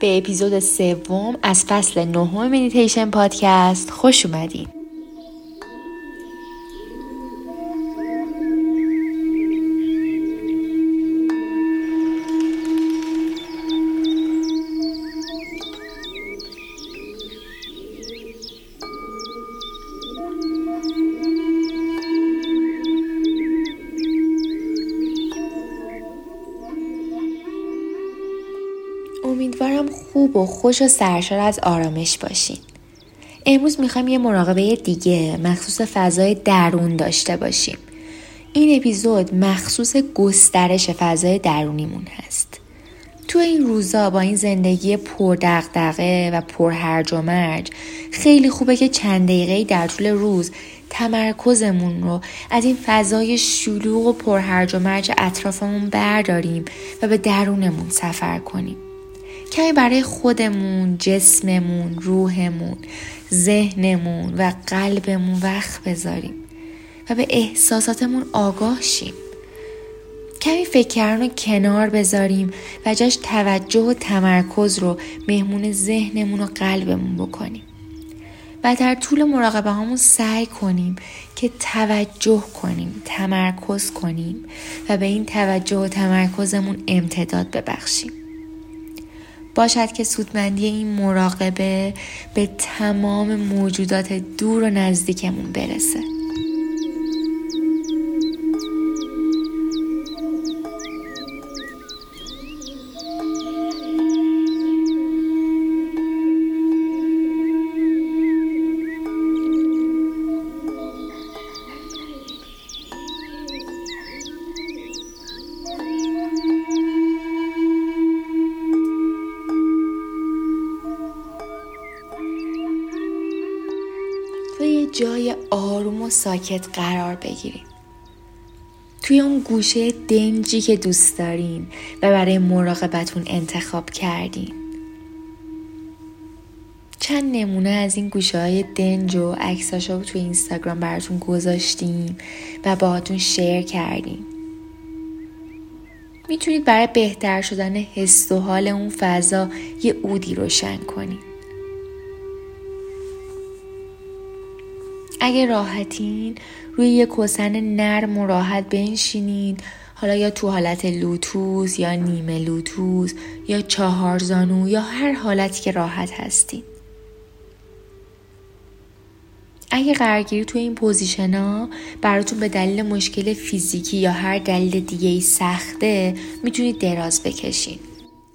به اپیزود سوم از فصل نهم مدیتیشن پادکست خوش اومدین. خوب و خوش و سرشار از آرامش باشین. امروز می‌خوایم یه مراقبه دیگه مخصوص فضای درون داشته باشیم. این اپیزود مخصوص گسترش فضای درونیمون هست. تو این روزا با این زندگی پر دغدغه و پر هرج و مرج خیلی خوبه که چند دقیقه در طول روز تمرکزمون رو از این فضای شلوغ و پر هرج و مرج اطرافمون برداریم و به درونمون سفر کنیم. کمی برای خودمون، جسممون، روحمون، ذهنمون و قلبمون وقت بذاریم و به احساساتمون آگاه شیم. کمی فکر کردن رو کنار بذاریم و جاش توجه و تمرکز رو مهمون ذهنمون و قلبمون بکنیم. و در طول مراقبه همون سعی کنیم که توجه کنیم تمرکز کنیم و به این توجه و تمرکزمون امتداد ببخشیم باشد که سودمندی این مراقبه به تمام موجودات دور و نزدیکمون برسه. جای آروم و ساکت قرار بگیریم. توی اون گوشه دنجی که دوست دارین و برای مراقبتون انتخاب کردین چند نمونه از این گوشه های دنج و عکساشو توی اینستاگرام براتون گذاشتیم و باهاتون شیر کردیم. می‌تونید برای بهتر شدن حس و حال اون فضا یه اودی روشن کنید. اگه راحتین روی یه کوسن نرم و راحت بنشینید حالا یا تو حالت لوتوس یا نیمه لوتوس یا چهار زانو یا هر حالتی که راحت هستین. اگه قرارگیری تو این position ها براتون به دلیل مشکل فیزیکی یا هر دلیل دیگه سخته می‌تونید دراز بکشین.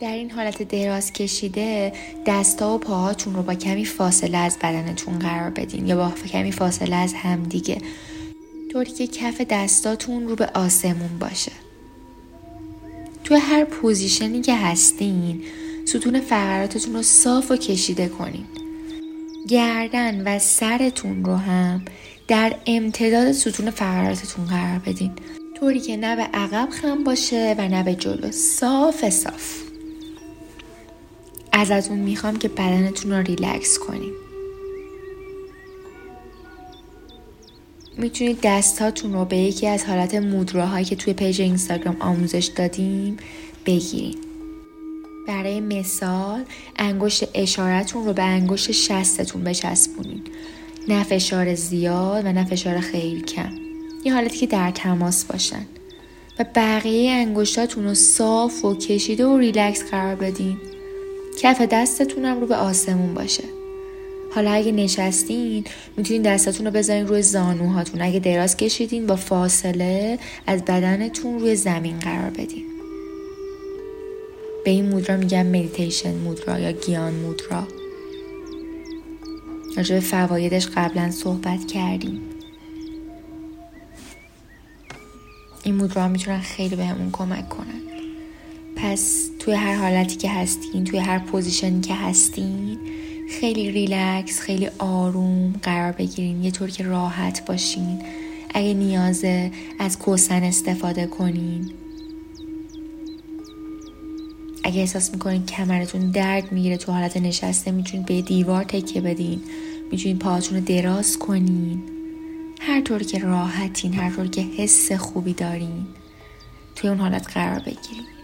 در این حالت دراز کشیده دستا و پاهاتون رو با کمی فاصله از بدنتون قرار بدین یا با کمی فاصله از همدیگه طوری که کف دستاتون رو به آسمون باشه. توی هر position ی که هستین ستون فقراتتون رو صاف و کشیده کنین. گردن و سرتون رو هم در امتداد ستون فقراتتون قرار بدین. طوری که نه به عقب خم باشه و نه به جلو. صاف صاف. ازتون می‌خوام که بدنتون رو ریلکس کنیم. می‌تونید دستاتون رو به یکی از حالت مودراهایی که توی page اینستاگرام آموزش دادیم بگیرین برای مثال انگشت اشارتون رو به انگشت شستتون بچسبونید نه فشار زیاد و نه فشار خیلی کم. یه حالتی که در تماس باشن. و بقیه انگشتاتون رو صاف و کشیده و ریلکس قرار بدین. کف دستتونم رو به آسمون باشه. حالا اگه نشستین می‌تونین دستتون رو بذارین روی زانوهاتون. اگه دراز کشیدین با فاصله از بدنتون روی زمین قرار بدین. به این مودرا میگن مدیتیشن مودرا یا گیان مودرا. راجع به فوایدش قبلا صحبت کردیم. این مودرا می‌تونن خیلی بهمون کمک کنن. پس توی هر حالتی که هستین توی هر position ی که هستین خیلی ریلکس خیلی آروم قرار بگیرین یه طور که راحت باشین. اگه نیازه از کوسن استفاده کنین. اگه احساس می‌کنین کمرتون درد می‌گیره تو حالت نشسته می‌تونید به دیوار تکیه بدین. می‌تونید پاهاتون رو دراز کنین. هر طور که راحتین هر طور که حس خوبی دارین. توی اون حالت قرار بگیرین.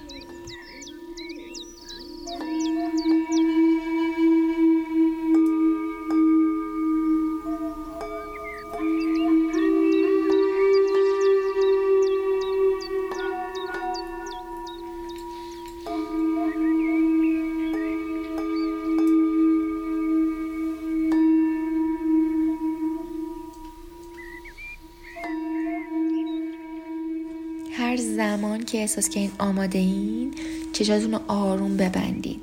احساس که آماده این؟ چشاتون رو آروم ببندین.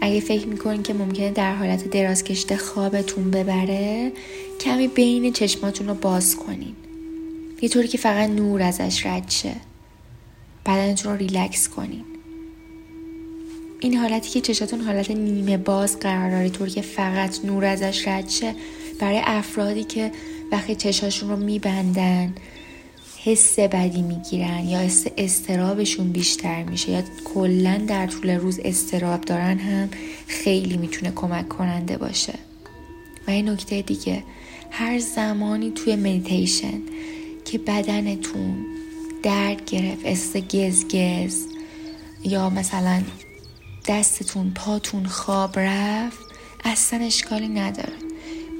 اگه فکر می‌کنین که ممکنه در حالت دراز کشته خوابتون ببره کمی بین چشماتون رو باز کنین. یه طوری که فقط نور ازش رد شه. بدنتون رو ریلکس کنین. این حالتی که چشاتون حالت نیمه باز قرار داره طوری که فقط نور ازش رد شه برای افرادی که وقتی چشاشون رو میبندن حس بدی می‌گیرن یا حس استرابشون بیشتر میشه یا کلا در طول روز استراب دارن هم خیلی می‌تونه کمک کننده باشه. و این نکته دیگه هر زمانی توی مدیتیشن که بدنتون درد گرفت است گز گز یا مثلا دستتون پاتون خواب رفت اصلا اشکالی نداره.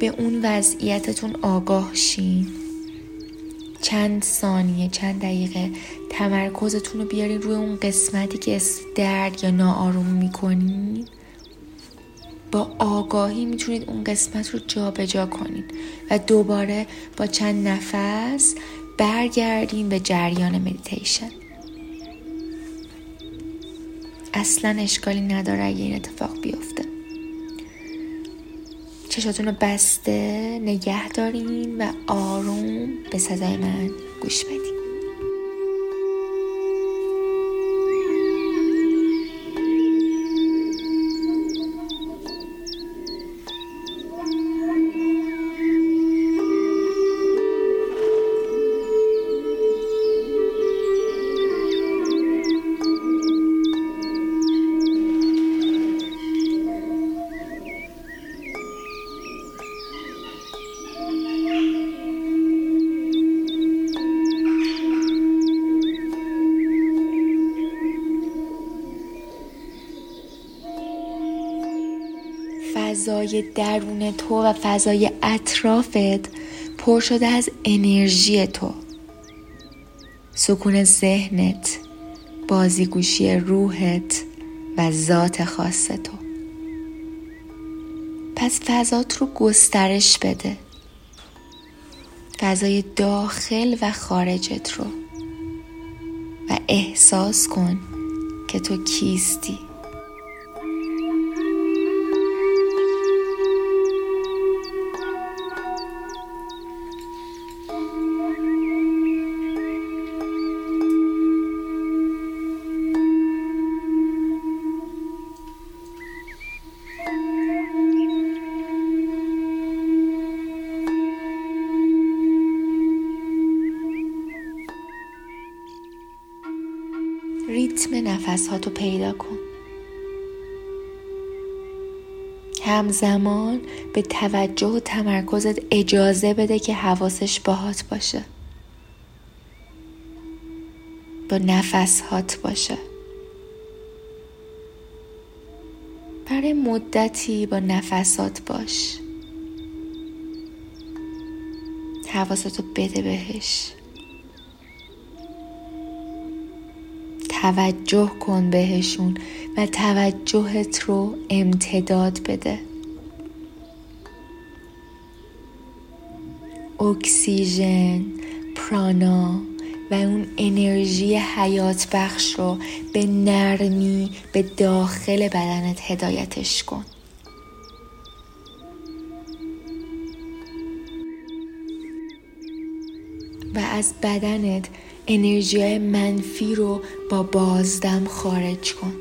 به اون وضعیتتون آگاه شین. چند ثانیه چند دقیقه تمرکزتون رو بیارین روی اون قسمتی که درد یا ناآروم می‌کنین. با آگاهی می‌تونید اون قسمت رو جابجا جا کنید و دوباره با چند نفس برگردین به جریان مدیتیشن اصلا اشکالی نداره اگه این اتفاق بیفته. چشاتون رو بسته نگه دارین و آروم به صدای من گوش بدین. فضای درون تو و فضای اطرافت پر شده از انرژی تو. سکون ذهنت بازیگوشی روحت و ذات خاص تو. پس فضات رو گسترش بده. فضای داخل و خارجت رو. و احساس کن که تو کیستی. نفس ها تو پیدا کن. همزمان به توجه و تمرکزت اجازه بده که حواسش باهات باشه. با نفس هات باشه. برای مدتی با نفسات باش. حواستو بده بهش. توجه کن بهشون و توجهت رو امتداد بده. اکسیژن پرانا و اون انرژی حیات بخش رو به نرمی به داخل بدنت هدایتش کن. و از بدنت انرژی منفی رو با بازدم خارج کن.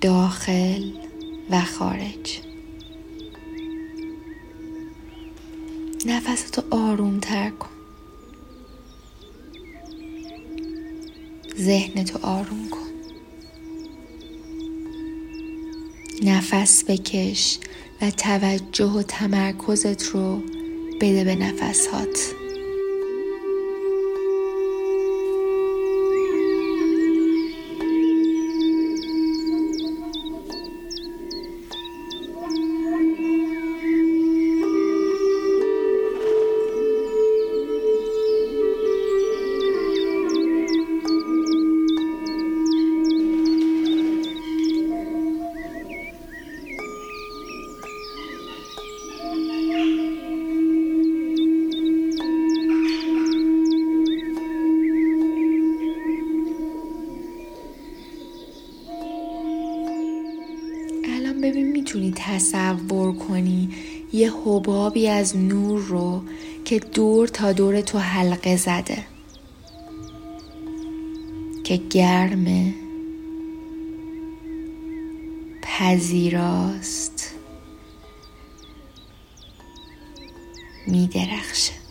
داخل و خارج. نفستو آروم تر کن. ذهنتو آروم کن. نفس بکش و توجه و تمرکزت رو بده به نفس تصور کنی یه حبابی از نور رو که دور تا دور تو حلقه زده. که گرمه پذیراست. میدرخشه.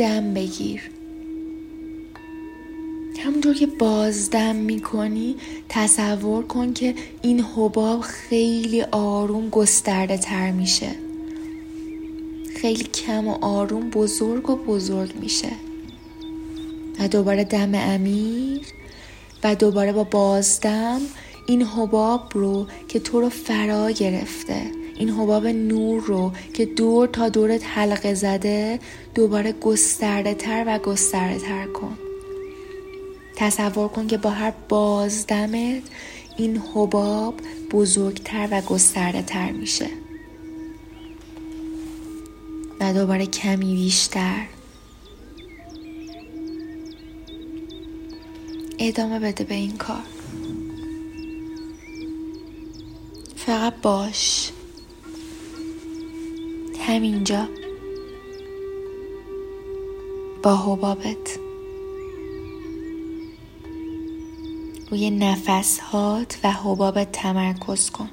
دم بگیر. همونطور که بازدم می‌کنی تصور کن که این حباب خیلی آروم گسترده تر میشه. خیلی کم و آروم بزرگ و بزرگ میشه. و دوباره دم عمیق و دوباره با بازدم این حباب رو که تو رو فرا گرفته. این حباب نور رو که دور تا دورت حلقه زده دوباره گسترده تر و گسترده تر کن. تصور کن که با هر بازدمت این حباب بزرگتر و گسترده تر میشه. و دوباره کمی بیشتر. ادامه بده به این کار. فقط باش. همینجا با حبابت. روی نفس هات و حبابت تمرکز کن.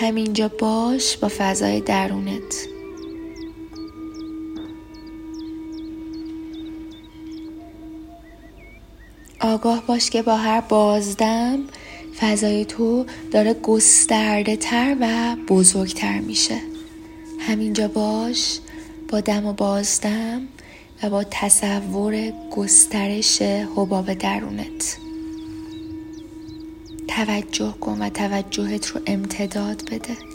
همینجا باش با فضای درونت. آگاه باش که با هر بازدم فضای تو داره گسترده تر و بزرگتر میشه. همینجا باش با دم و بازدم و با تصور گسترش حباب درونت. توجه کن و توجهت رو امتداد بده.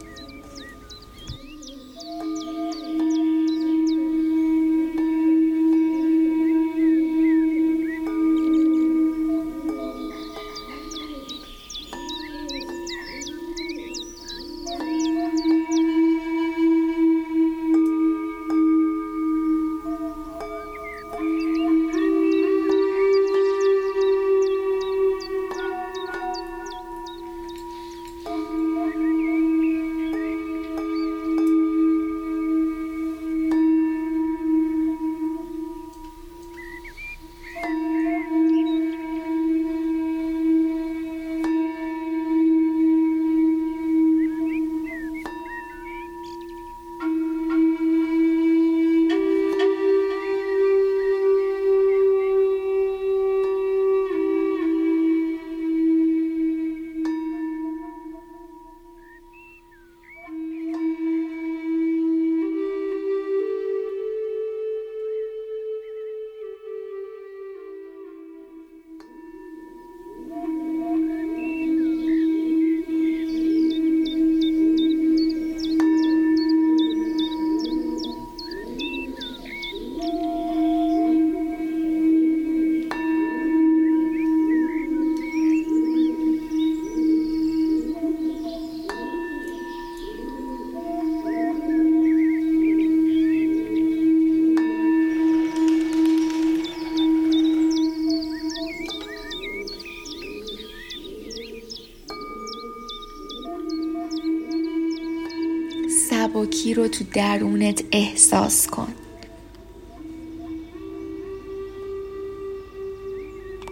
سبکی رو تو درونت احساس کن؟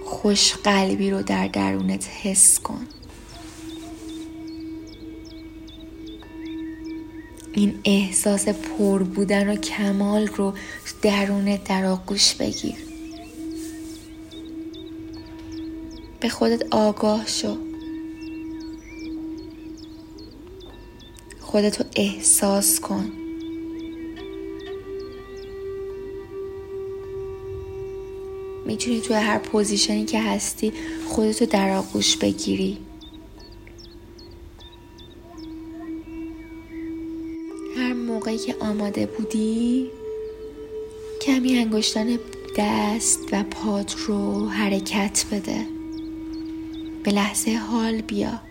خوش قلبی رو در درونت حس کن. این احساس پر بودن و کمال رو درونت در آغوش بگیر. به خودت آگاه شو. خودتو احساس کن. می‌تونی توی هر پوزیشنی که هستی خودتو در آغوش بگیری. هر موقعی که آماده بودی کمی انگشتان دست و پات رو حرکت بده. به لحظه حال بیا.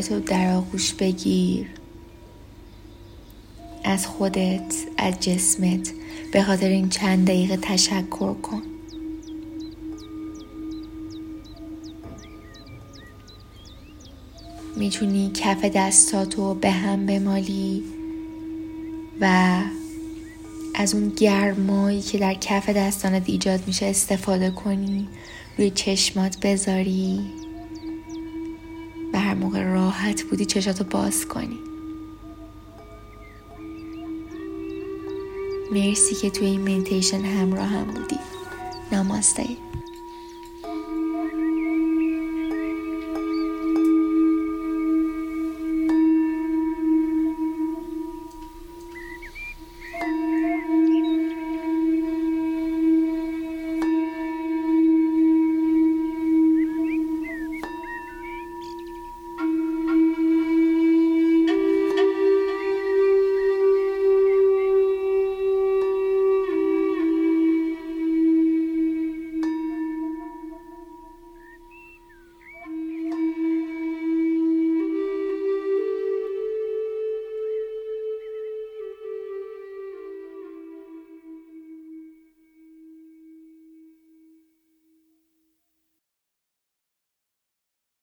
خودتو در آغوش بگیر. از خودت از جسمت. به خاطر این چند دقیقه تشکر کن. می‌تونی کف دستاتو به هم بمالی و از اون گرمایی که در کف دستانت ایجاد میشه استفاده کنی روی چشمات بذاری. و هر موقع راحت بودی چشاتو باز کنی. مرسی که توی این مدیتیشن همراه هم بودی. ناماسته.